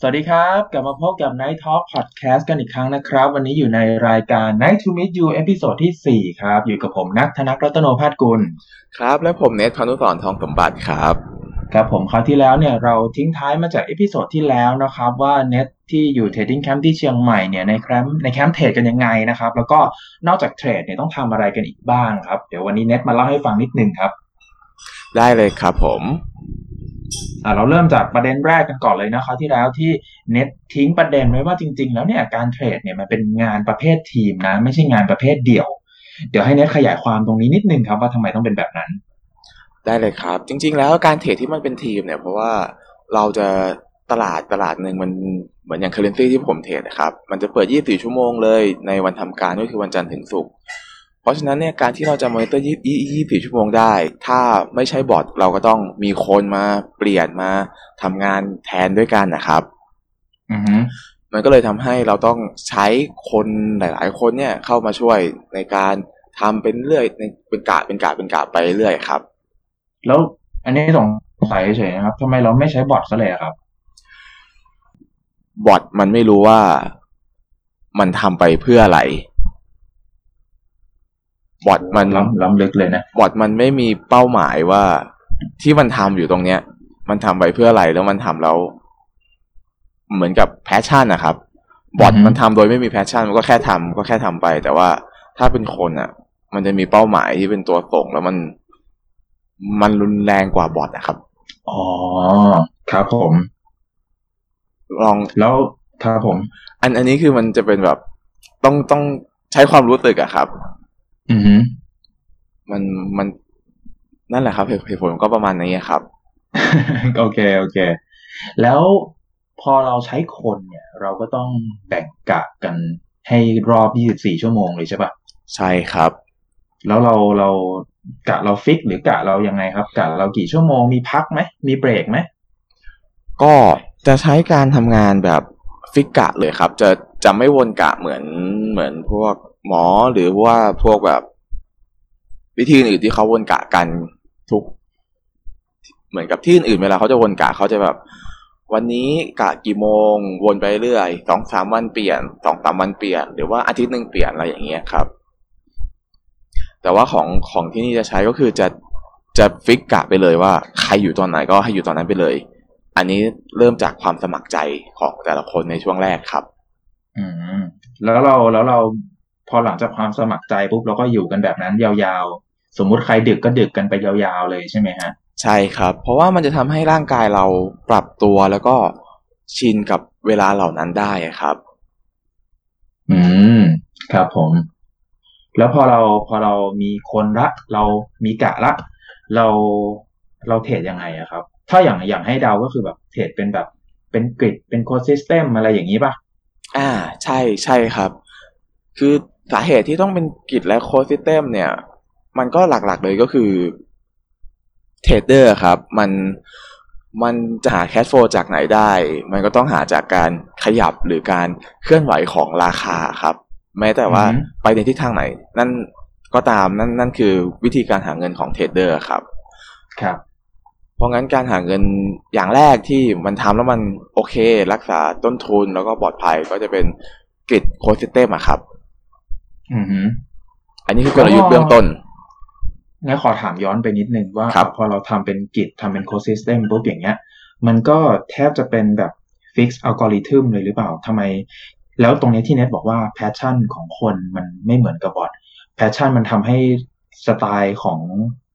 สวัสดีครับ กลับมาพบกับ Night Talk Podcast กันอีกครั้งนะครับ วันนี้อยู่ในรายการ Night to Meet You episode ที่ 4 ครับ อยู่กับผมนักธนกรัตโนภาสกุล ครับ และผมเนทพานุสรทองสมบัติครับครับผมคราวที่แล้วเนี่ยเราทิ้งท้ายมาจาก episode ที่แล้วนะครับว่าเน็ตที่อยู่ trading camp ที่เชียงใหม่เนี่ยในแคมป์ใน camp trade กันยังไงนะครับ แล้วก็นอกจาก trade เนี่ยต้องทำอะไรกันอีกบ้างครับ เดี๋ยววันนี้เน็ตมาเล่าให้ฟังนิดนึงครับ ได้เลยครับผมอ่า เราเริ่มจากประเด็นแรกกันก่อนเลยนะครับที่แล้วที่เน็ตทิ้งประเด็นไว้ว่าจริง ๆ แล้วเนี่ยการเทรดเนี่ยมันเป็นงานประเภททีมนะไม่ใช่งานประเภทเดี่ยว เดี๋ยวให้เน็ตขยายความตรงนี้นิดนึงครับว่าทำไมต้องเป็นแบบนั้น ได้เลยครับ จริง ๆ แล้วการเทรดที่มันเป็นทีมเนี่ยเพราะว่าเราจะตลาดตลาดหนึ่งมันเหมือนอย่าง currency ที่ผมเทรดนะครับ มันจะเปิด 24 ชั่วโมงเลยในวันทำการก็คือวันจันทร์ถึงศุกร์ ราะฉะนั้นเนี่ยการที่เราจะมอนิเตอร์24ชั่วโมงได้ ถ้าไม่ใช่บอทเราก็ต้องมีคนมาเปลี่ยนมาทำงานแทนด้วยกันนะครับอือฮึมันก็เลยทำให้เราต้องใช้คนหลาย ๆ คนเนี่ยเข้ามาช่วยในการทำเป็นเรื่อยในเป็นกะเป็นกะเป็นกะไปเรื่อยครับ แล้วอันนี้สงสัยเฉยๆนะครับทำไมเราไม่ใช้บอทซะเลยอะครับ บอทมันไม่รู้ว่ามันทำไปเพื่ออะไร บอทมันล้ำล้ำลึกเลยนะบอทมันไม่มีเป้าหมายว่าที่มันทำอยู่ตรงเนี้ย มันทำไปเพื่ออะไรแล้วมันทำแล้ว เหมือนกับ passion นะครับ บอทอือฮึมันทำโดยไม่มี passion มันก็แค่ทำก็แค่ทำไป แต่ว่าถ้าเป็นคนอะ มันจะมีเป้าหมายที่เป็นตัวส่งแล้วมันมันรุนแรงกว่าบอทนะครับอ๋อครับผม ลองแล้วครับผม อันอันนี้คือมันจะเป็นแบบต้องต้องใช้ความรู้สึกอะครับ อือฮึมันมันนั่นแหละครับเหตุเหตุผลก็ประมาณนี้ครับ โอเคโอเค แล้วพอเราใช้คนเนี่ย เราก็ต้องแบ่งกะกันให้รอบ 24 ชั่วโมงเลยใช่ปะใช่ครับ แล้วเราเรากะเราฟิกหรือกะเรายังไงครับกะเรากี่ชั่วโมงมีพักไหมมีเบรกไหมก็จะใช้การทำงานแบบฟิกกะเลยครับ จะจะไม่วนกะเหมือนเหมือนพวก หมอหรือว่าพวกแบบ วิธีอื่นที่เขาวนกะกันทุก เหมือนกับที่อื่นเวลาเขาจะวนกะเขาจะแบบ วันนี้กะกี่โมง วนไปเรื่อยสองสามวันเปลี่ยนสองสามวันเปลี่ยน หรือว่าอาทิตย์หนึ่งเปลี่ยนอะไรอย่างเงี้ยครับ แต่ว่าของของที่นี่จะใช้ก็คือจะจะฟิกกะไปเลยว่า ใครอยู่ตอนไหนก็ให้อยู่ตอนนั้นไปเลย อันนี้เริ่มจากความสมัครใจของแต่ละคนในช่วงแรกครับ อืมแล้วเราแล้วเรา พอหลังจากความสมัครใจปุ๊บเราก็อยู่กันแบบนั้นยาวๆ สมมุติใครดึกก็ดึกกันไปยาวๆเลยใช่ไหมฮะ ใช่ครับ เพราะว่ามันจะทำให้ร่างกายเราปรับตัวแล้วก็ชินกับเวลาเหล่านั้นได้ครับ อืม ครับผม แล้วพอเราพอเรามีคนละ เรามีกะละ เราเราเทรดยังไงอะครับ ถ้าอย่างอย่างให้เดาก็คือแบบเทรดเป็นแบบเป็น grid เป็น close system อะไรอย่างนี้ป่ะ อ่า ใช่ใช่ครับ คือ สาเหตุที่ต้องเป็น grid และ close system เนี่ย มันก็หลักๆเลยก็คือเทรดเดอร์ครับ มันมันจะหา cash flow จากไหนได้ มันก็ต้องหาจากการขยับหรือการเคลื่อนไหวของราคาครับ แม้แต่ว่าอือฮึไปในทิศทางไหน นั่นก็ตามนั่นนั่นคือวิธีการหาเงินของเทรดเดอร์ครับ ครับ เพราะงั้นการหาเงินอย่างแรกที่มันทำแล้วมันโอเค รักษาต้นทุนแล้วก็ปลอดภัยก็จะเป็น grid close system อะครับ อือหืออันนี้คือกลยุทธ์เบื้องต้นงั้นขอถามย้อนไปนิดนึงว่าครับพอเราทำเป็น grid ทำเป็น close system ปุ๊บอย่างเงี้ย มันก็แทบจะเป็นแบบ fix algorithm เลยหรือเปล่าทำไม แล้วตรงนี้ที่เน็ตบอกว่า passion ของคนมันไม่เหมือนกับบอท passion มันทำให้สไตล์ของ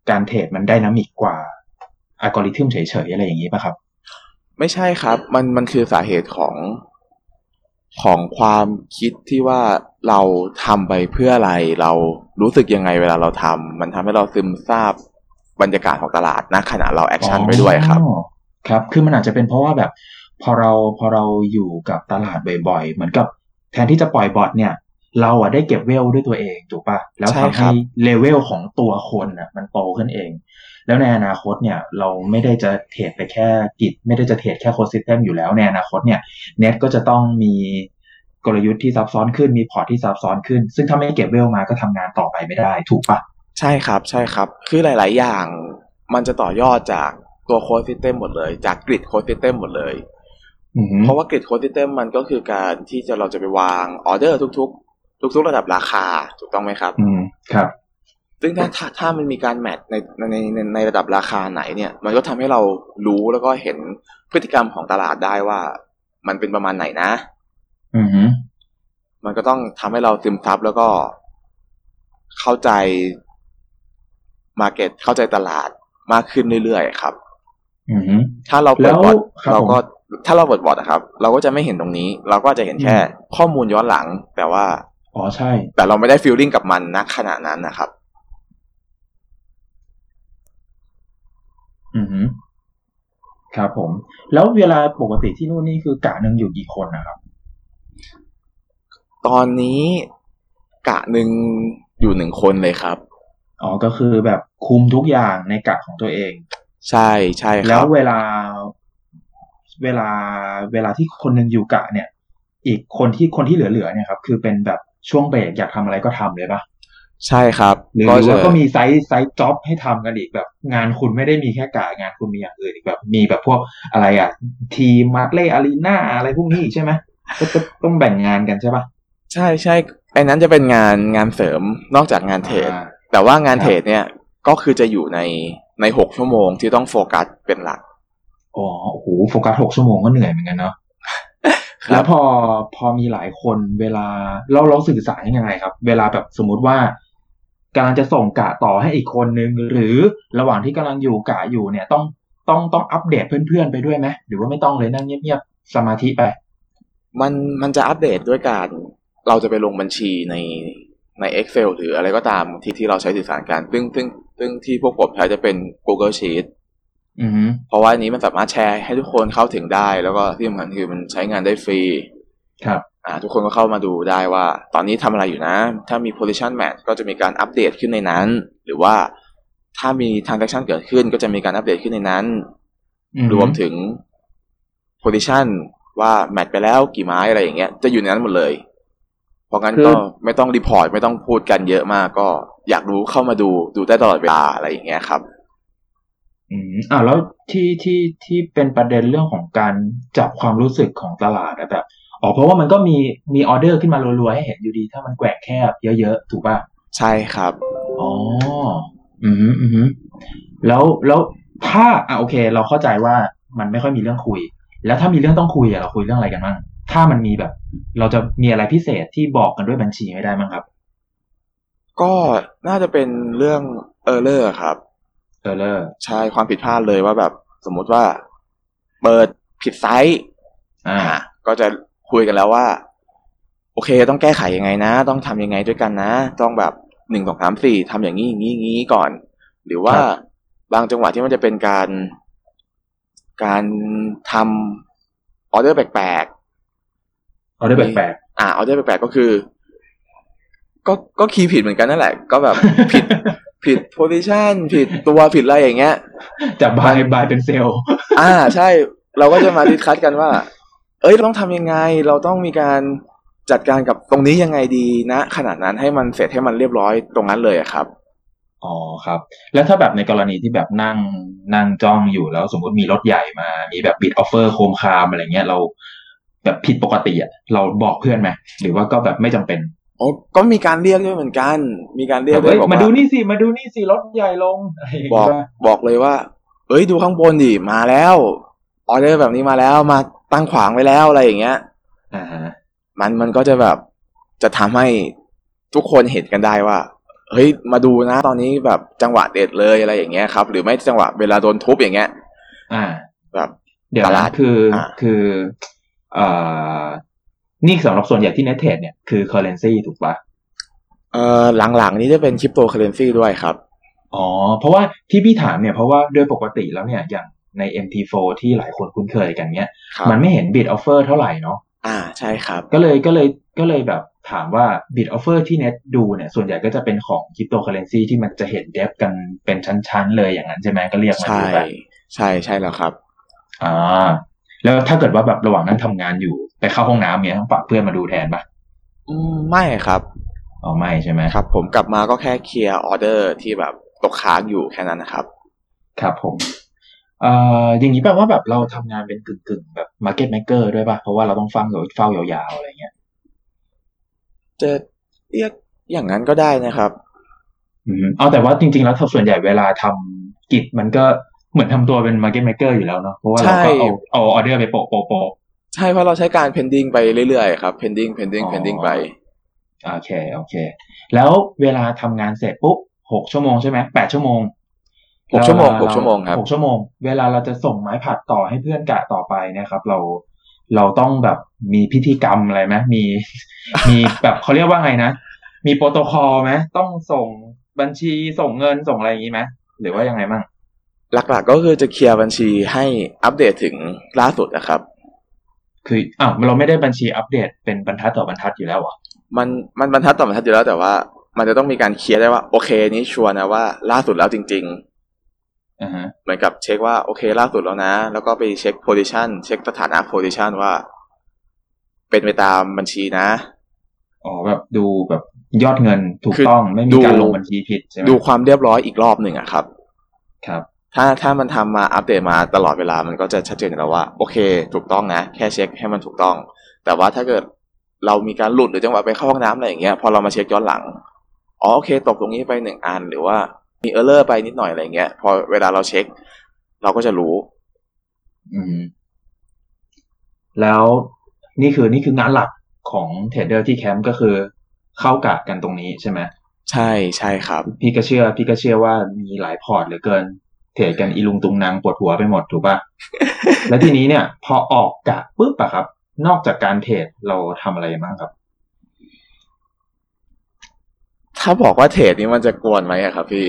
การเทรดมัน dynamic กว่าอัลกอริทึมเฉยๆ อะไรอย่างนี้ป่ะครับ ไม่ใช่ครับ มันมันคือสาเหตุของ ของความคิดที่ว่าเราทำไปเพื่ออะไร เรารู้สึกยังไงเวลาเราทำมันทำให้เราซึมซาบบรรยากาศของตลาดณขณะเรา action ไปด้วยครับอ๋อครับ คือมันอาจจะเป็นเพราะว่าแบบ พอเราพอเราอยู่กับตลาดบ่อยๆ เหมือนกับแทนที่จะปล่อยบอทเนี่ย เราอะได้เก็บเวลด้วยตัวเองถูกปะแล้วใช่ครัให้ level ของตัวคนอะมันโตขึ้นเอง แล้วในอนาคตเนี่ยเราไม่ได้จะเทรดไปแค่กิจ ไม่ได้จะเทรดแค่ close system อยู่แล้วในอนาคตเนี่ยเน็ตก็จะต้องมีกลยุทธ์ที่ซับซ้อนขึ้นมีพอร์ตที่ซับซ้อนขึ้น ซึ่งถ้าไม่เก็บเวลมาก็ทำงานต่อไปไม่ได้ถูกปะใช่ครับใช่ครับ คือหลาย ๆ อย่างมันจะต่อยอดจากตัวโค้ดซิสเต็มหมดเลย จากกริดโค้ดซิสเต็มหมดเลยอือฮึเพราะว่า grid code system มันก็คือการที่จะเราจะไปวางออเดอร์ทุก ๆ ทุก ๆ ระดับราคาถูกต้องไหมครับ อืมครับ ซึ่งถ้าถ้าถ้ามันมีการแมทในในในในระดับราคาไหนเนี่ย มันก็ทำให้เรารู้แล้วก็เห็นพฤติกรรมของตลาดได้ว่า มันเป็นประมาณไหนนะ อือฮึมันก็ต้องทำให้เราซึมซับแล้วก็เข้าใจ market เข้าใจตลาดมากขึ้นเรื่อยๆครับอือฮึถ้าเราเปิแล้ดวบอร์ดครับเราก็ผมถ้าเราเปิดบอร์ดนะครับ เราก็จะไม่เห็นตรงนี้ เราก็จะเห็นแค่อืมข้อมูลย้อนหลังแต่ว่าอ๋อใช่ แต่เราไม่ได้ feeling กับมันนักขนาดนั้นนะครับ อือฮึ ครับผม แล้วเวลาปกติที่นู่นนี่คือกะหนึ่งอยู่กี่คนนะครับ ตอนนี้กะหนึ่งอยู่หนึ่งคนเลยครับอ๋อก็คือแบบคุมทุกอย่างในกะของตัวเอง ใช่ใช่คแล้วเวลาเวลาเวลาที่คนหนึ่งอยู่กะเนี่ย อีกคนที่คนที่เหลือๆเนี่ยครับ คือเป็นแบบช่วงเบรกอยากทำอะไรก็ทำเลยปะ ใช่ครับหรือก็หรือจะว่าก็มี side side job ให้ทำกันอีกแบบ งานคุณไม่ได้มีแค่กะงานคุณมีอย่างอื่นอีกแบบ มีแบบพวกอะไรอะ ทีมมาร์เล่อารีนาอะไรพวกนี้อีกใช่ไหมก็จะต้องแบ่งงานกันใช่ปะใช่ใช่ไอ้นั้นจะเป็นงานงานเสริมนอกจากงานเทรดอ่าแต่ว่างานครับเทรดเนี่ยก็คือจะอยู่ในในหกชั่วโมงที่ต้องโฟกัสเป็นหลักอ๋อโอ้โหโฟกัสหกชั่วโมงก็เหนื่อยเหมือนกันเนาะครับแล้วพอพอมีหลายคนเวลาเราเราสื่อสารยังไงครับ เวลาแบบสมมุติว่า กำลังจะส่งกะต่อให้อีกคนนึง หรือระหว่างที่กำลังอยู่กะอยู่เนี่ยต้องต้องต้องอัปเดตเพื่อนๆไปด้วยไหมหรือว่าไม่ต้องเลยนั่งเงียบๆสมาธิไป มันมันจะอัปเดตด้วยการเราจะไปลงบัญชีในใน Excel หรืออะไรก็ตามที่ที่เราใช้สื่อสารกันซึ่งซึ่งซึ่งที่พวกผมใช้จะเป็น Google Sheet อือฮึเพราะว่าอันนี้มันสามารถแชร์ให้ทุกคนเข้าถึงได้ แล้วก็ที่สำคัญคือมันใช้งานได้ฟรี ครับอ่าทุกคนก็เข้ามาดูได้ว่า ตอนนี้ทำอะไรอยู่นะ ถ้ามี position match ก็จะมีการอัปเดตขึ้นในนั้น หรือว่าถ้ามี transaction เกิดขึ้น ก็จะมีการอัปเดตขึ้นในนั้นอือฮึรวมถึง position ว่า match ไปแล้วกี่ไม้อะไรอย่างเงี้ยจะอยู่ในนั้นหมดเลย เพราะงั้นก็ไม่ต้อง report ไม่ต้องพูดกันเยอะมากก็อยากรู้เข้ามาดูดูได้ตลอดเวลาอะไรอย่างเงี้ยครับ อืมอ่าแล้วที่ที่ที่เป็นประเด็นเรื่องของการจับความรู้สึกของตลาดอะแบบ อ๋อเพราะว่ามันก็มีมีออเดอร์ขึ้นมารัวๆให้เห็นอยู่ดี ถ้ามันแกว่งแคบเยอะๆ ถูกป่ะ ใช่ครับ อ๋อ อืมฮึอืมฮึแล้วแล้วถ้าอะโอเค เราเข้าใจว่ามันไม่ค่อยมีเรื่องคุย แล้วถ้ามีเรื่องต้องคุยอะเราคุยเรื่องอะไรกันบ้างถ้ามันมีแบบ เราจะมีอะไรพิเศษที่บอกกันด้วยบัญชีไม่ได้มั้งครับ ก็น่าจะเป็นเรื่อง error ครับerror ใช่ความผิดพลาดเลยว่าแบบสมมุติว่า เปิดผิดไซส์อ่าอ่าก็จะ คุยกันแล้วว่า โอเค ต้องแก้ไขยังไงนะ ต้องทำยังไงด้วยกันนะ ต้องแบบหนึ่งสองสามสี่ทำอย่างนี้อย่างนี้อย่างนี้ก่อน หรือว่าบางจังหวะที่มันจะเป็นการการทำออเดอร์แปลกออเดอร์แปลกๆอ่าออเดอร์แปลกๆก็คือ ก็ก็ key ผิดเหมือนกันนั่นแหละ ก็แบบผิดผิด position ผิดตัวผิดอะไรอย่างเงี้ยๆจาก buy buy เป็น sell อ่า ใช่ เราก็จะมา discuss กันว่า เอ้ยเราต้องทำยังไง เราต้องมีการจัดการกับตรงนี้ยังไงดีนะ ขนาดนั้นให้มันเสร็จให้มันเรียบร้อยตรงนั้นเลยอะครับอ๋อครับ แล้วถ้าแบบในกรณีที่แบบนั่งนั่งจ้องอยู่แล้วสมมติมีรถใหญ่มา มีแบบ bid offer โครมครามอะไรเงี้ยเราแบบผิดปกติอะเราบอกเพื่อนไหมหรือว่าก็แบบไม่จำเป็นโอ้ก็มีการเรียกด้วยเหมือนกัน มีการเรียกแบบด้วเอ้ยยบอกมาว่าดูนี่สิมาดูนี่สิรถใหญ่ลงอะไรอย่างบอเงี้กยบอกเลยว่า เอ้ยดูข้างบนดิมาแล้วออเดอร์แบบนี้มาแล้วมา ตั้งขวางไว้แล้วอะไรอย่างเงี้ยอ่าฮะมันมันก็จะแบบจะทำให้ทุกคนเห็นกันได้ว่า เฮ้ยมาดูนะ ตอนนี้แบบจังหวะเด็ดเลยอะไรอย่างเงี้ยครับ หรือไม่จังหวะเวลาโดนทุบอย่างเงี้ย อ่า แบบเดี๋ยวนะ ตลาดคืออ่าคือเอ่อนี่สำหรับส่วนใหญ่ที่เน็ตเทรดเนี่ยคือ currency ถูกปะเอ่อหลังๆ นี้จะเป็นคริปโตเคอเรนซีด้วยครับ อ๋อ เพราะว่าที่พี่ถามเนี่ยเพราะว่าโดยปกติแล้วเนี่ยอย่าง ใน MT4 ที่หลายคนคุ้นเคยกันเนี่ยครับมันไม่เห็น bid offer เท่าไหร่เนาะอ่าใช่ครับ ก็เลยก็เลยก็เลยแบบถามว่า bid offer ที่เน็ตดูเนี่ย ส่วนใหญ่ก็จะเป็นของคริปโตเคอเรนซีที่มันจะเห็น depth กันเป็นชั้นๆเลยอย่างนั้นใช่ไหมก็เรียกมาใช่ดูแบบใช่ใช่แล้วครับอ่าแล้วถ้าเกิดว่าแบบระหว่างนั้นทำงานอยู่ไปเข้าห้องน้ำเนี่ยต้องฝากเพื่อนมาดูแทนปะอืมไม่ครับอ๋อไม่ใช่ไหมครับ ผมกลับมาก็แค่เคลียร์ออเดอร์ที่แบบตกค้างอยู่แค่นั้นนะครับ ครับผมเอ่ออย่างนี้แปลว่าแบบเราทำงานเป็นกึ่งกึ่งๆแบบ market maker ด้วยป่ะ เพราะว่าเราต้องฟังอยู่เฝ้ายาวๆอะไรเงี้ยจะเรียกอย่างนั้นก็ได้นะครับอืมเอาแต่ว่าจริงๆแล้วส่วนใหญ่เวลาทำกิจมันก็เหมือนทำตัวเป็น market maker อยู่แล้วเนาะเพราะว่าเราก็ใช่เอาเอาออเดอร์ไปโปะโปะโปะใช่เพราะเราใช้การ pending ไปเรื่อยๆครับ pending pending อ๋อ pending ไปโอเคโอเค แล้วเวลาทำงานเสร็จปุ๊บหกชั่วโมงใช่ไหมแปดชั่วโมง หกชั่วโมงแล้หกชั่วโมงครับหกชั่วโมง เวลาเราจะส่งไม้ผัดต่อให้เพื่อนกะต่อไปเนะครับ เราเราต้องแบบมีพิธีกรรมอะไรไหมมี มีแบบเขาเรียกว่าไงนะ มีโปรโตคอลไหมต้องส่งบัญชีส่งเงินส่งอะไรอย่างนี้ไหมหรือว่ายังไงมั่งหลักๆก็คือจะเคลียร์บัญชีให้อัปเดตถึงล่าสุดนะครับ คืออ้าวเราไม่ได้บัญชีอัปเดตเป็นบรรทัดต่อบรรทัดอยู่แล้วเหรอมันมันบรรทัดต่อบรรทัดอยู่แล้วแต่ว่า มันจะต้องมีการเคลียร์ได้ว่า โอเค นี้ชัวร์นะว่าล่าสุดแล้วจริงอ่าฮะๆ เหมือนกับเช็คว่าโอเคล่าสุดแล้วนะ แล้วก็ไปเช็ค position เช็คสถานะ position ว่า เป็นไปตามบัญชีนะอ๋อแบบดูแบบยอดเงินถูกคือต้องไม่มีดูการลงบัญชีผิดใช่ไหมดูความเรียบร้อยอีกรอบหนึ่งอะครับ ครับ ถ้าถ้ามันทำมาอัปเดตมาตลอดเวลามันก็จะชัดเจนอยู่แล้วว่า โอเค ถูกต้องนะ แค่เช็คให้มันถูกต้อง แต่ว่าถ้าเกิดเรามีการหลุดหรือจังหวะไปเข้าห้องน้ำอะไรอย่างเงี้ยพอเรามาเช็คย้อนหลังอ๋อโอเค ตกตรงนี้ไปหนึ่งอันหรือว่า มี error ไปนิดหน่อยอะไรเงี้ย พอเวลาเราเช็ค เราก็จะรู้ อืม แล้วนี่คือนี่คืองานหลักของเทรดเดอร์ที่แคมป์ก็คือเข้ากะกันตรงนี้ใช่ไหมใช่ใช่ครับ พี่ก็เชื่อ พี่ก็เชื่อว่ามีหลายพอร์ตเหลือเกิน เทรดกันอีลุงตุงนางปวดหัวไปหมดถูกป่ะ แล้วทีนี้เนี่ย พอออกกะปุ๊บอะครับ นอกจากการเทรดเราทำอะไรบ้างครับ ถ้าบอกว่าเทรดนี่มันจะกว้างไหมอะครับพี่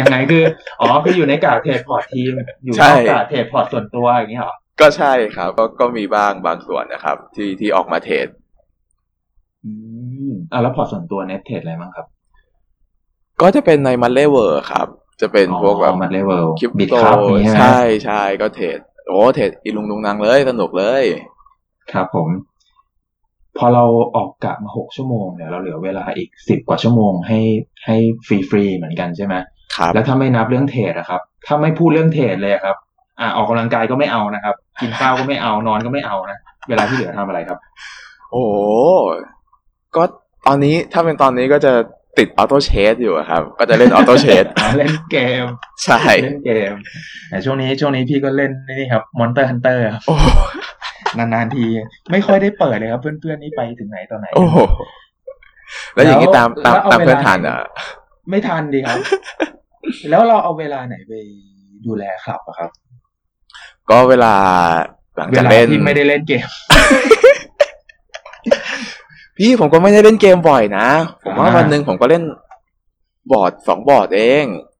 ยังไงคือ อ๋อคืออยู่ในกะเทรดพอร์ตทีม อยู่ใช่นอกกะเทรดพอร์ตส่วนตัวอย่างเงี้ยเหรอ ก็ใช่ครับ ก็ก็มีบ้างบางส่วนนะครับ ที่ที่ออกมาเทรดอืมอ่าแล้วพอร์ตส่วนตัวเน็ตเทรดอะไรบ้างครับ ก็จะเป็นใน Mudley World ครับ จะเป็นพวกแบบ Mudley World คริปโตครับนี้ใช่ไหมใช่ใช่ก็เทรดโอ้เทรดอีลุงตุงนางเลยสนุกเลย ครับผม พอเราออกกะมาหกชั่วโมงเนี่ยเราเหลือเวลาอีกสิบกว่าชั่วโมงให้ให้ฟรีฟรีๆเหมือนกันใช่ไหมครับแล้วถ้าไม่นับเรื่องเทรดอะครับ ถ้าไม่พูดเรื่องเทรดเลยอะครับ อ่าออกกำลังกายก็ไม่เอานะครับ กินข้าวก็ไม่เอานอนก็ไม่เอานะเวลาที่เหลือทำอะไรครับ โอ้โหก็ตอนนี้ถ้าเป็นตอนนี้ก็จะติดออโต้เชสอยู่อะครับ ก็จะเล่นออโต้เชสอ่าเล่นเกม ใช่ เล่นเกมแต่ช่วงนี้ช่วงนี้พี่ก็เล่นนี่ครับ Monster Hunter ครับโอ้ นานๆที ไม่ค่อยได้เปิดเลยครับ เพื่อนๆนี่ไปถึงไหนตอนไหน โอ้โหแล้วอย่างนี้ตามตามแล้วเอาตามเพื่อนเวลาทันอะ ไม่ทันดีครับ แล้วเราเอาเวลาไหนไปดูแลคลับอะครับ ก็เวลาหลังเวจากลาเล่นที่ไม่ได้เล่นเกม พี่ผมก็ไม่ได้เล่นเกมบ่อยนะ ผมว่าอ่าวันหนึ่งผมก็เล่นบอร์ดสองบอร์ดเองอ๋อ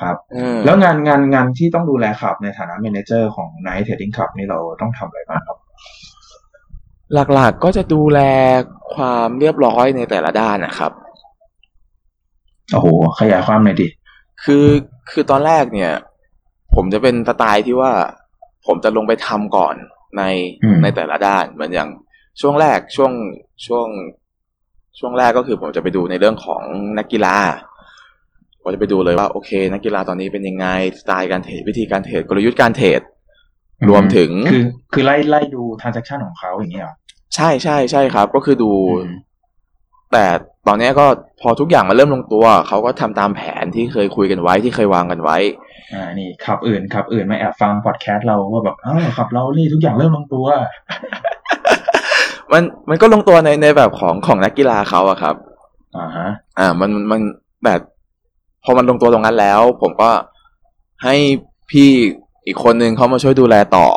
ครับอืมแล้วงานงานงานที่ต้องดูแลคลับในฐานะเมนเจอร์ของ Night Trading Club นี่เราต้องทำอะไรบ้างครับ หลักๆก็จะดูแลความเรียบร้อยในแต่ละด้านนะครับโอ้โหขยายความหน่อยดิคือคือตอนแรกเนี่ย ผมจะเป็นสไตล์ที่ว่า ผมจะลงไปทำก่อนในอืมในแต่ละด้านเหมือนอย่างช่วงแรกช่วงช่วงช่วงแรกก็คือผมจะไปดูในเรื่องของนักกีฬาผม จะไปดูเลยว่าโอเค นักกีฬาตอนนี้เป็นยังไงสไตล์การเทรดวิธีการเทรดกลยุทธ์การเทรดรวมถึงคือคือไล่ไล่ดู transaction ของเขาอย่างเงี้ยเหรอใช่ใช่ใช่ครับ ก็คือดูอืมแต่ตอนเนี้ยก็พอทุกอย่างมันเริ่มลงตัว เขาก็ทำตามแผนที่เคยคุยกันไว้ที่เคยวางกันไว้ อ่านี่ขับอื่นขับอื่นมาแอบฟังพอดแคสต์เราว่าแบบอ้าวขับเรานี่ทุกอย่างเริ่มลงตัว มันมันก็ลงตัวในในแบบของของนักกีฬาเขาอะครับอ่าฮะอ่ามันมันแบบ พอมันลงตัวตรงนั้นแล้ว ผมก็ให้พี่อีกคนนึงเขามาช่วยดูแลต่อ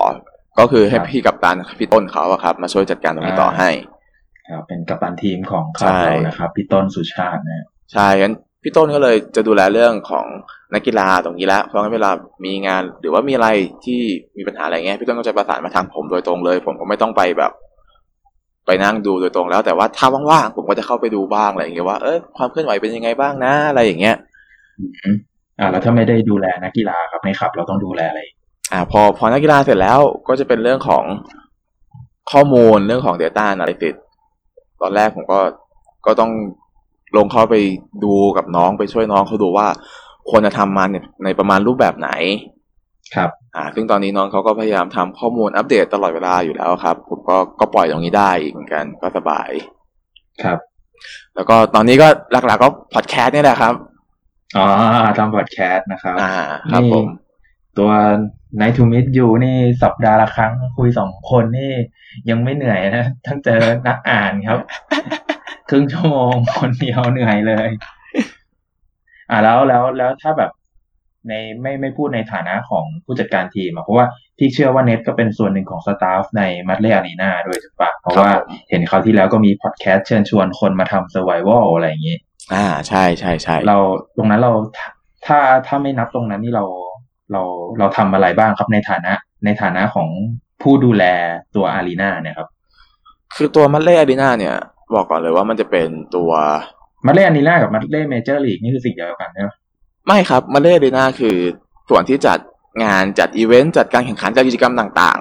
ก็คือให้พี่กับตันพี่ต้นเขาอะครับ มาช่วยจัดการตรงนี้ต่อให้ครับเป็นกัปตันทีมของคลับใช่เรานะครับ พี่ต้นสุชาตินะใช่งั้นพี่ต้นก็เลยจะดูแลเรื่องของนักกีฬาตรงนี้ละเพราะงั้นเวลามีงานหรือว่ามีอะไรที่มีปัญหาอะไรเงี้ยพี่ต้นก็จะประสานมาทางผมโดยตรงเลย ผมก็ไม่ต้องไปแบบ ไปนั่งดูโดยตรงแล้ว แต่ว่าถ้าว่างๆผมก็จะเข้าไปดูบ้างอะไรอย่างเงี้ยว่าเออความเคลื่อนไหวเป็นยังไงบ้างนะอะไรอย่างเงี้ย อ่าแล้วถ้าไม่ได้ดูแลนักกีฬาครับในขับ เราต้องดูแลอะไร อ่า พอพอนักกีฬาเสร็จแล้วก็จะเป็นเรื่องของข้อมูลเรื่องของ Data Analytics ตอนแรกผมก็ก็ต้องลงเข้าไปดูกับน้องไปช่วยน้องเขาดูว่าควรจะทำมันในในประมาณรูปแบบไหน ครับ อ่า ซึ่งตอนนี้น้องเขาก็พยายามทำข้อมูลอัปเดตตลอดเวลาอยู่แล้วครับ ผมก็ก็ปล่อยตรงนี้ได้อีกเหมือนกันก็สบาย ครับ แล้วก็ตอนนี้ก็หลักๆก็พอดแคสต์นี่แหละครับ อ๋อทำพอดแคสต์นะครับ อ่า ครับนี่ผม ตัว Night to Meet You นี่สัปดาห์ละครั้งคุยสองคนนี่ ยังไม่เหนื่อยนะทั้งเจอนักอ่านครับ ครึ่งชั่วโมงคนเดียวเหนื่อยเลย อ่าแล้วแล้วแล้วถ้าแบบในไม่ไม่พูดในฐานะของผู้จัดการทีมอะเพราะว่าพี่เชื่อว่าเน็ตก็เป็นส่วนหนึ่งของ staff ใน Mudley Arena ด้วยถูกปะเพราะว่าครับผมเห็นคราวที่แล้วก็มีพอดแคสต์เชิญชวนคนมาทำ survival อะไรอย่างนี้ อ่าใช่ใช่ใช่เราตรงนั้นเราถ้าถ้าไม่นับตรงนั้นนี่เราเราเราทำอะไรบ้างครับในฐานะในฐานะของผู้ดูแลตัว Arena เนี่ยครับ คือตัว Mudley Arena เนี่ย บอกก่อนเลยว่ามันจะเป็นตัวมัตเล่อารีนากับมัตเล่เมเจอร์ลีกนี่คือสิ่งเดียวกันใช่ไหมไม่ครับ Mudley Arena คือส่วนที่จัดงานจัดอีเวนต์จัดการแข่งขันจัดกิจกรรมต่าง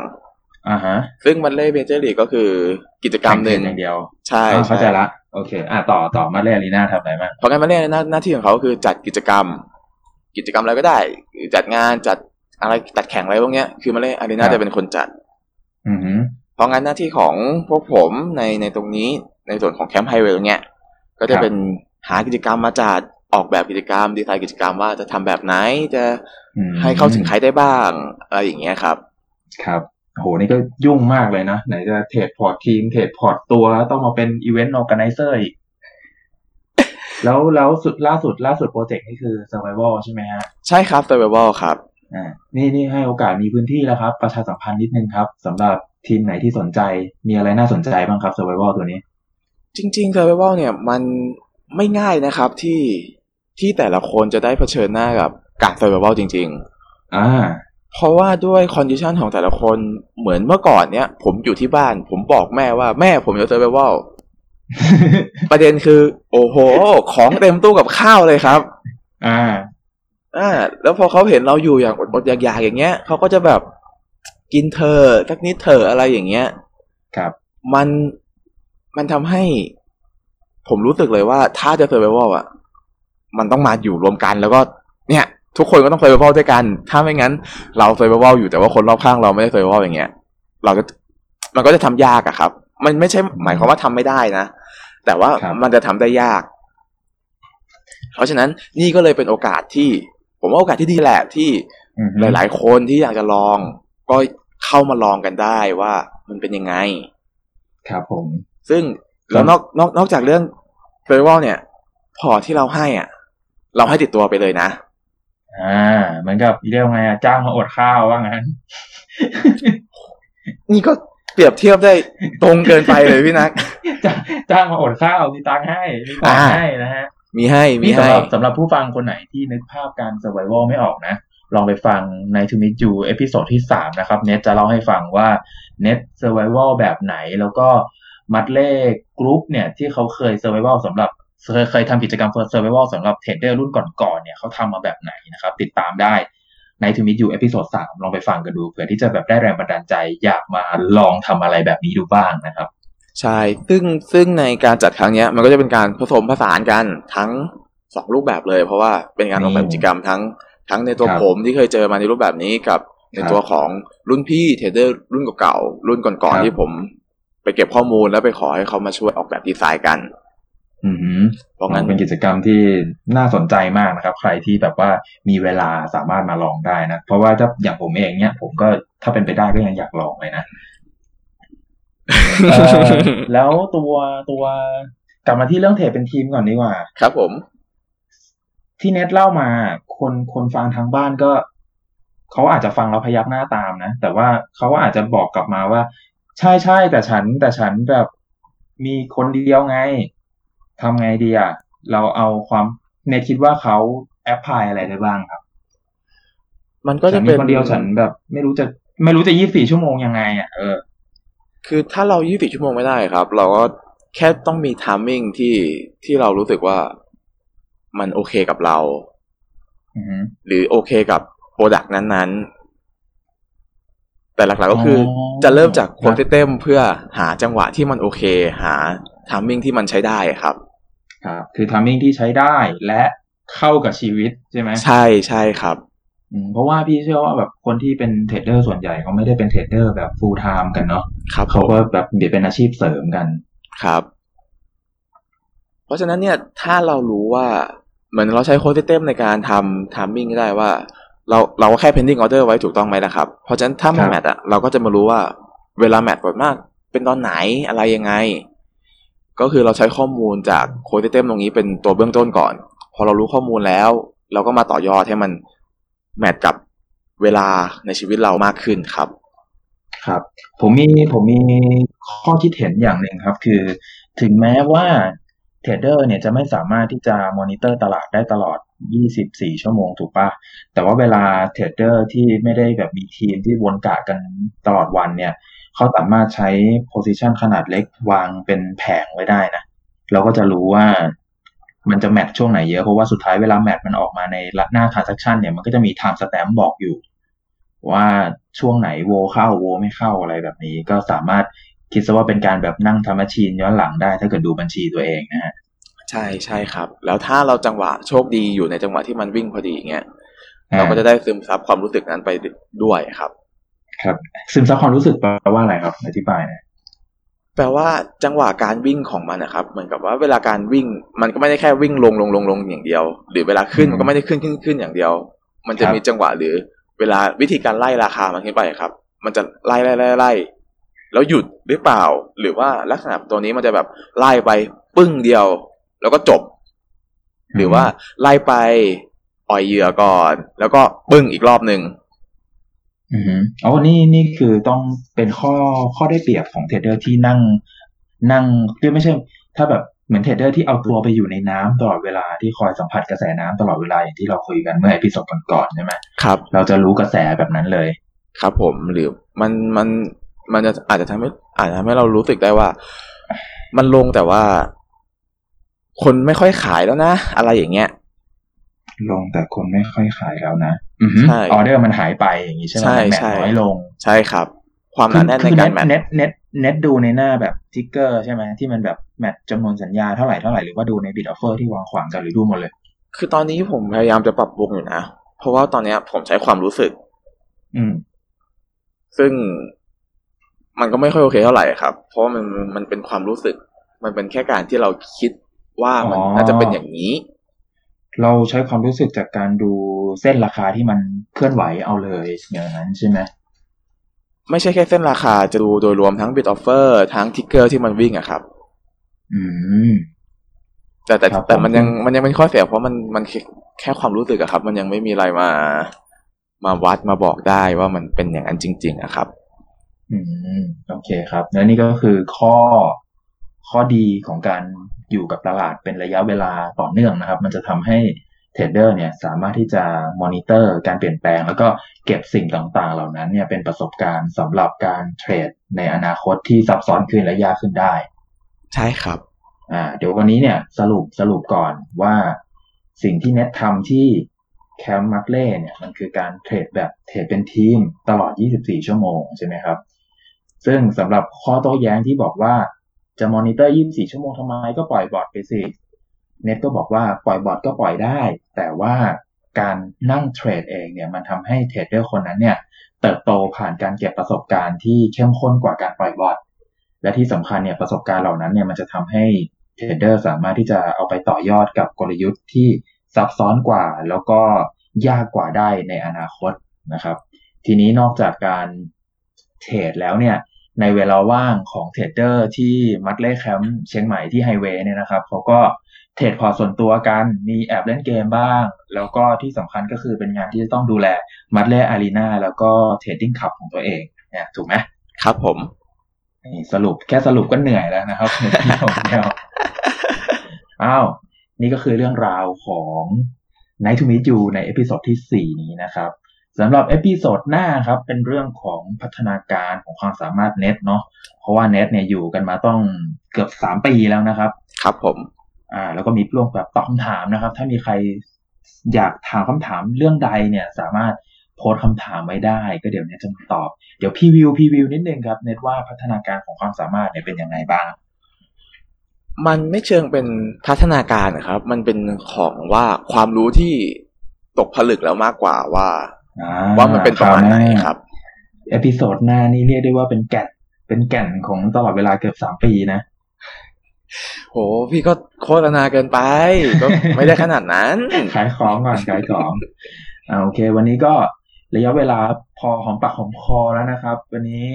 อ่าฮะๆซึ่ง Mudley Major League ก็คือกิจกรรมหนึ่งแข่งอย่างเดียว ใช่อ่าเข้าใจใช่ละ โอเค อ่าต่อต่อมัตเล่อารีนาทำอะไรบ้างเพราะงั้น Mudley หน้าหน้าที่ของเขาคือจัดกิจกรรม กิจกรรมอะไรก็ได้หรือจัดงานจัดอะไรจัดแข่งอะไรพวกเนี้ยคือ Mudley Arena จะเป็นคนจัดอือฮึเพราะงั้นหน้าที่ของพวกผมในในตรงนี้ในส่วนของแคมป์ไฮเวย์เนี่ยก็จะเป็นหากิจกรรมมาจัดออกแบบกิจกรรม ดีไซน์กิจกรรมว่าจะทำแบบไหนจะอืมให้เข้าถึงใครได้บ้างอะไรอย่างเงี้ยครับ ครับ โหนี่ก็ยุ่งมากเลยนะ ไหนจะเทรดพอร์ตทีม เทรดพอร์ตตัวต้องมาเป็น event organizer อีก แล้วแล้วสุดล่าสุดล่าสุดโปรเจกต์นี่คือ survival ใช่ไหมฮะ ใช่ครับ survival ครับอ่านี่นี่ให้โอกาสมีพื้นที่แล้วครับ ประชาสัมพันธ์นิดนึงครับสำหรับทีมไหนที่สนใจมีอะไรน่าสนใจบ้างครับ survival ตัวนี้ จริง ๆ survival เนี่ยมันไม่ง่ายนะครับที่ที่แต่ละคนจะได้เผชิญหน้ากับการ survival จริงอ่าๆ เพราะว่าด้วย condition ของแต่ละคนเหมือนเมื่อก่อนเนี่ยผมอยู่ที่บ้าน ผมบอกแม่ว่าแม่ผมจะ survival ประเด็นคือ โอ้โห ของเต็มตู้กับข้าวเลยครับ อ่า อ่า แล้วพอเขาเห็นเราอยู่อย่างอดๆอยากๆอย่างเงี้ยเขาก็จะแบบกินเถอะสักนิดเถอะอะไรอย่างเงี้ย ครับ มันมันทำให้ ผมรู้สึกเลยว่าถ้าจะเซอร์ไ a วอะ มันต้องมาอยู่รวมกันแล้วก็ เนี่ย ทุกคนก็ต้อง survive ด้วยกัน ถ้าไม่งั้นเราเซอร์ไ a วอยู่แต่ว่าคนรอบข้างเราไม่ได้เซอร์ไ a วอย่างเงี้ย เราจะมันก็จะทำยากอะครับ มันไม่ใช่หมายความว่าทำไม่ได้นะ แต่ว่าครับมันจะทำได้ยาก เพราะฉะนั้นนี่ก็เลยเป็นโอกาสที่ ผมว่าโอกาสที่ดีแหละที่อือฮึหลาย ๆ คนที่อยากจะลอง ก็เข้ามาลองกันได้ว่ามันเป็นยังไง ครับผม ซึ่งแล้วนอกนอกนอกจากเรื่องเฟสติวัลเนี่ย พอที่เราให้อะ เราให้ติดตัวไปเลยนะ อ่าเหมือนกับเรียกว่าไงอะจ้างมาอดข้าวว่างั้น นี่ก็เปรียบเทียบได้ตรงเกินไปเลยพี่นัก จ้างจ้างมาอดข้าวมีตังค์ให้มีของอ่าให้นะฮะ มีให้มีนี่สำให้หรับสำหรับผู้ฟังคนไหนที่นึกภาพการ survival ไม่ออกนะ ลองไปฟังใน To Meet You episode ที่สามนะครับ เน็ตจะเล่าให้ฟังว่าเน็ต survival แบบไหนแล้วก็ Mudley Group เนี่ยที่เขาเคย survival สำหรับ เคยเคยทำกิจกรรม survival สำหรับเทรดเดอร์รุ่นก่อนๆเนี่ยเขาทำมาแบบไหนนะครับ ติดตามได้ใน To Meet You episode สามลองไปฟังกันดูเผื่อที่จะแบบได้แรงบันดาลใจ อยากมาลองทำอะไรแบบนี้ดูบ้างนะครับ ใช่ ซึ่งซึ่งในการจัดครั้งเนี้ยมันก็จะเป็นการผสมผสานกันทั้งสองรูปแบบเลย เพราะว่าเป็นการออกแบบกิจกรรมทั้งทั้งในตัวครับผมที่เคยเจอมาในรูปแบบนี้กับในครับตัวของรุ่นพี่เทรดเดอร์รุ่นเก่าๆรุ่นก่อนๆครับที่ผม ไปเก็บข้อมูลแล้วไปขอให้เขามาช่วยออกแบบดีไซน์กันอือหือ เพราะงั้นเป็นกิจกรรมที่น่าสนใจมากนะครับ ใครที่แบบว่ามีเวลาสามารถมาลองได้นะ เพราะว่าถ้าอย่างผมเองเนี่ย ผมก็ถ้าเป็นไปได้ก็ยังอยากลองเลยนะเอ่อแล้วตัวตัวกลับมาที่เรื่องเทรดเป็นทีมก่อนดีกว่า ครับผม ที่เน็ตเล่ามา คนคนฟังทางบ้านก็ เขาอาจจะฟังแล้วพยักหน้าตามนะ แต่ว่าเขาก็อาจจะบอกกลับมาว่า ใช่ใช่แต่ฉันแต่ฉันแบบมีคนเดียวไง ทำไงดีอะเราเอาความเน็ตคิดว่าเขาแอพพลายอะไรได้บ้างครับ มันก็ฉัจะนมีเป็นคนเดียวฉันแบบ ไม่รู้จะไม่รู้จะยี่สิบสี่ชั่วโมงยังไงอะเออ คือถ้าเรา24ชั่วโมงไม่ได้ครับ เราก็แค่ต้องมีทามมิ่งที่ที่เรารู้สึกว่ามันโอเคกับเราอือฮึหรือโอเคกับโปรดักต์นั้นๆ แต่หลักๆก็คือออจะเริ่มจากโคครับนเต็มเพื่อหาจังหวะที่มันโอเค หา timing ที่มันใช้ได้ครับ ครับคือ timing ที่ใช้ได้และเข้ากับชีวิตใช่ไหมใช่ใช่ครับอืมเพราะว่าพี่เชื่อว่าแบบคนที่เป็นเทรดเดอร์ส่วนใหญ่เขาไม่ได้เป็นเทรดเดอร์แบบ full time กันเนาะครับเขาผมก็แบบเดี๋ยวเป็นอาชีพเสริมกันครับ เพราะฉะนั้นเนี่ยถ้าเรารู้ว่าเหมือนเราใช้ code system ในการทำ timing ได้ว่า เราเราก็แค่ pending order ไว้ถูกต้องไหมนะครับ เพราะฉะนั้นถ้ามันครับ match อะเราก็จะมารู้ว่าเวลา match บ่อยมาก เป็นตอนไหนอะไรยังไง ก็คือเราใช้ข้อมูลจาก code system ตรงนี้เป็นตัวเบื้องต้นก่อน พอเรารู้ข้อมูลแล้ว เราก็มาต่อยอดให้มัน match กับเวลาในชีวิตเรามากขึ้นครับ ครับ ผมมีผมมีข้อคิดเห็นอย่างหนึ่งครับ คือ ถึงแม้ว่าเทรดเดอร์เนี่ยจะไม่สามารถที่จะมอนิเตอร์ตลาดได้ตลอด 24 ชั่วโมงถูกปะแต่ว่าเวลาเทรดเดอร์ที่ไม่ได้แบบมีทีมที่วนกะกันตลอดวันเนี่ย เขาสามารถใช้ position ขนาดเล็กวางเป็นแผงไว้ได้นะ เราก็จะรู้ว่ามันจะแมทช่วงไหนเยอะเพราะว่าสุดท้ายเวลาแมทมันออกมาในหน้า transaction เนี่ยมันก็จะมี time stamp บอกอยู่ ว่าช่วงไหนโวเข้าโวไม่เข้าอะไรแบบนี้ ก็สามารถคิดซะว่าเป็นการแบบนั่งทำแมชชีนย้อนหลังได้ ถ้าเกิดดูบัญชีตัวเองนะฮะใช่ใช่ครับ แล้วถ้าเราจังหวะโชคดีอยู่ในจังหวะที่มันวิ่งพอดีเงี้ยเราก็จะได้ซึมซับความรู้สึกนั้นไปด้วยครับ ครับ ซึมซับความรู้สึกแปลว่าอะไรครับอธิบายหน่อยแปลว่าจังหวะการวิ่งของมันนะครับ เหมือนกับว่าเวลาการวิ่งมันก็ไม่ได้แค่วิ่งลงลงลงลงอย่างเดียว หรือเวลาขึ้นมันก็ไม่ได้ขึ้นขึ้นขึ้นอย่างเดียว มันจะมีจังหวะหรือ เวลาวิธีการไล่ราคามันขึ้นไปครับ มันจะไล่ไล่ไล่ไล่แล้วหยุดหรือเปล่า หรือว่าลักษณะตัวนี้มันจะแบบไล่ไปปึ้งเดียว แล้วก็จบ หรือว่าไล่ไปอ่อยเหยื่อก่อน แล้วก็ปึ้งอีกรอบหนึ่ง อือฮึอ๋อนี่นี่คือต้องเป็นข้อข้อได้เปรียบของเทรดเดอร์ที่นั่ง นั่งคือไม่ใช่ ถ้าแบบเหมือนเทรดเดอร์ที่เอาตัวไปอยู่ในน้ำตลอดเวลาที่คอยสัมผัสกระแสน้ำตลอดเวลาอย่างที่เราคุยกันเมื่อ episode ก่อนๆใช่ไหมครับ เราจะรู้กระแสแบบนั้นเลย ครับผมหรือมันมันมันจะอาจจะทำให้อาจจะทำให้เรารู้สึกได้ว่า มันลงแต่ว่า คนไม่ค่อยขายแล้วนะ อะไรอย่างเงี้ย ลงแต่คนไม่ค่อยขายแล้วนะอือฮึใช่ออเดอร์มันหายไปอย่างนี้ใช่ไหมใช่ match ใช่น้อยลง ใช่ครับ ความหนาแน่นในการ match เน็ตเน็ตเน็ตดูในหน้าแบบ ticker ใช่ไหมที่มันแบบ match จำนวนสัญญาเท่าไหร่เท่าไหร่หรือว่าดูใน bid offer ที่วางขวางกันหรือดูหมดเลย คือตอนนี้ผมพยายามจะปรับปรุงอยู่นะ เพราะว่าตอนเนี้ยผมใช้ความรู้สึก อืม ซึ่งมันก็ไม่ค่อยโอเคเท่าไหร่ครับ เพราะว่ามันมันเป็นความรู้สึก มันเป็นแค่การที่เราคิดว่ามันอ๋อน่าจะเป็นอย่างนี้ เราใช้ความรู้สึกจากการดูเส้นราคาที่มันเคลื่อนไหวเอาเลยอย่างนั้นใช่ไหมไม่ใช่แค่เส้นราคาจะดูโดยรวมทั้ง bid offer ทั้งทิกเกอร์ที่มันวิ่งอะครับ อืม แต่แต่ครับแต่มันผมยังมันยังเป็นข้อเสียเพราะมันมันแค่แค่ความรู้สึกอะครับ มันยังไม่มีอะไรมา มาวัดมาบอกได้ว่ามันเป็นอย่างนั้นจริง ๆอะครับ อืมโอเคครับ แล้วนี่ก็คือข้อ ข้อดีของการอยู่กับตลาดเป็นระยะเวลาต่อเนื่องนะครับ มันจะทำให้เทรดเดอร์เนี่ยสามารถที่จะมอนิเตอร์การเปลี่ยนแปลง แล้วก็เก็บสิ่งต่างๆ เหล่านั้นเนี่ยเป็นประสบการณ์สำหรับการเทรดในอนาคตที่ซับซ้อนขึ้นและยากขึ้นได้ ใช่ครับอ่าเดี๋ยววันนี้เนี่ยสรุปสรุปก่อนว่าสิ่งที่เน็ตทำที่แคมป์ Mudley เนี่ยมันคือการเทรดแบบเทรดเป็นทีมตลอด 24 ชั่วโมงใช่ไหมครับ ซึ่งสำหรับข้อโต้แย้งที่บอกว่า จะมอนิเตอร์24ชั่วโมงทำไมก็ปล่อยบอทไปสิเน็ตก็บอกว่าปล่อยบอทก็ปล่อยได้ แต่ว่าการนั่งเทรดเองเนี่ยมันทำให้เทรดเดอร์คนนั้นเนี่ยเติบโตผ่านการเก็บประสบการณ์ที่เข้มข้นกว่าการปล่อยบอทและที่สำคัญเนี่ยประสบการณ์เหล่านั้นเนี่ยมันจะทำให้เทรดเดอร์สามารถที่จะเอาไปต่อยอดกับกลยุทธ์ที่ซับซ้อนกว่า แล้วก็ยากกว่าได้ในอนาคตนะครับ ทีนี้นอกจากการเทรดแล้วเนี่ย ในเวลาว่างของเทรดเดอร์ที่ Mudley แคมป์เชียงใหม่ที่ไฮเวย์เนี่ยนะครับเขาก็เทรดพอร์ตส่วนตัวกันมีแอบเล่นเกมบ้าง แล้วก็ที่สำคัญก็คือเป็นงานที่จะต้องดูแล Mudley Arena แล้วก็trading club ของตัวเองเนี่ยถูกไหมครับผมนี่สรุปแค่สรุปก็เหนื่อยแล้วนะครับในที่ของเดียวอ้าวนี่ก็คือเรื่องราวของ Nice to Meet You ใน episode ที่ 4 นี้นะครับ สำหรับ episode หน้าครับ เป็นเรื่องของพัฒนาการของความสามารถเน็ตเนาะเพราะว่าเน็ตเนี่ยอยู่กันมาต้องเกือบ3ปีแล้วนะครับ ครับผม อ่า แล้วก็มีเรื่องแบบตอบคำถามนะครับ ถ้ามีใครอยากถามคำถามเรื่องใดเนี่ย สามารถโพสต์คำถามไว้ได้ ก็เดี๋ยวเน็ตจะมาตอบ เดี๋ยวพี่วิวพี่วิวนิดนึงครับเน็ตว่าพัฒนาการของความสามารถเนี่ยเป็นยังไงบ้าง มันไม่เชิงเป็นพัฒนาการนะครับ มันเป็นของว่าความรู้ที่ตกผลึกแล้วมากกว่าว่าอ่ ว่ามันเป็นประมาณไหนครับครับ episode หน้านี่เรียกได้ว่าเป็นแก่นเป็นแก่นของตลอดเวลาเกือบสามปีนะโหพี่ก็โฆษณาเกินไป ก็ไม่ได้ขนาดนั้น ขายของก่อนขายของอ่าโอเค วันนี้ก็ระยะเวลาพอหอมปากหอมคอแล้วนะครับ วันนี้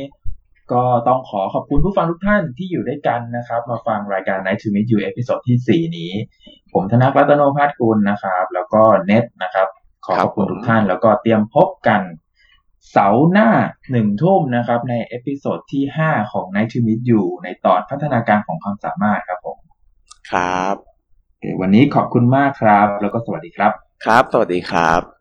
ก็ต้องขอขอบคุณผู้ฟังทุกท่านที่อยู่ด้วยกันนะครับ มาฟังรายการ Night to Meet You เอพิโซดที่สี่นี้ ผมธนกรัตโนภาสกุลนะครับ แล้วก็เน็ตนะครับ ขอขอบคุณครับผมทุกท่าน แล้วก็เตรียมพบกันเสาร์หน้าหนึ่งทุ่มนะครับ ในเอพิโซดที่ห้าของ Night to Meet You ในตอนพัฒนาการของความสามารถครับผม ครับโอเควันนี้ขอบคุณมากครับ แล้วก็สวัสดีครับ ครับ สวัสดีครับ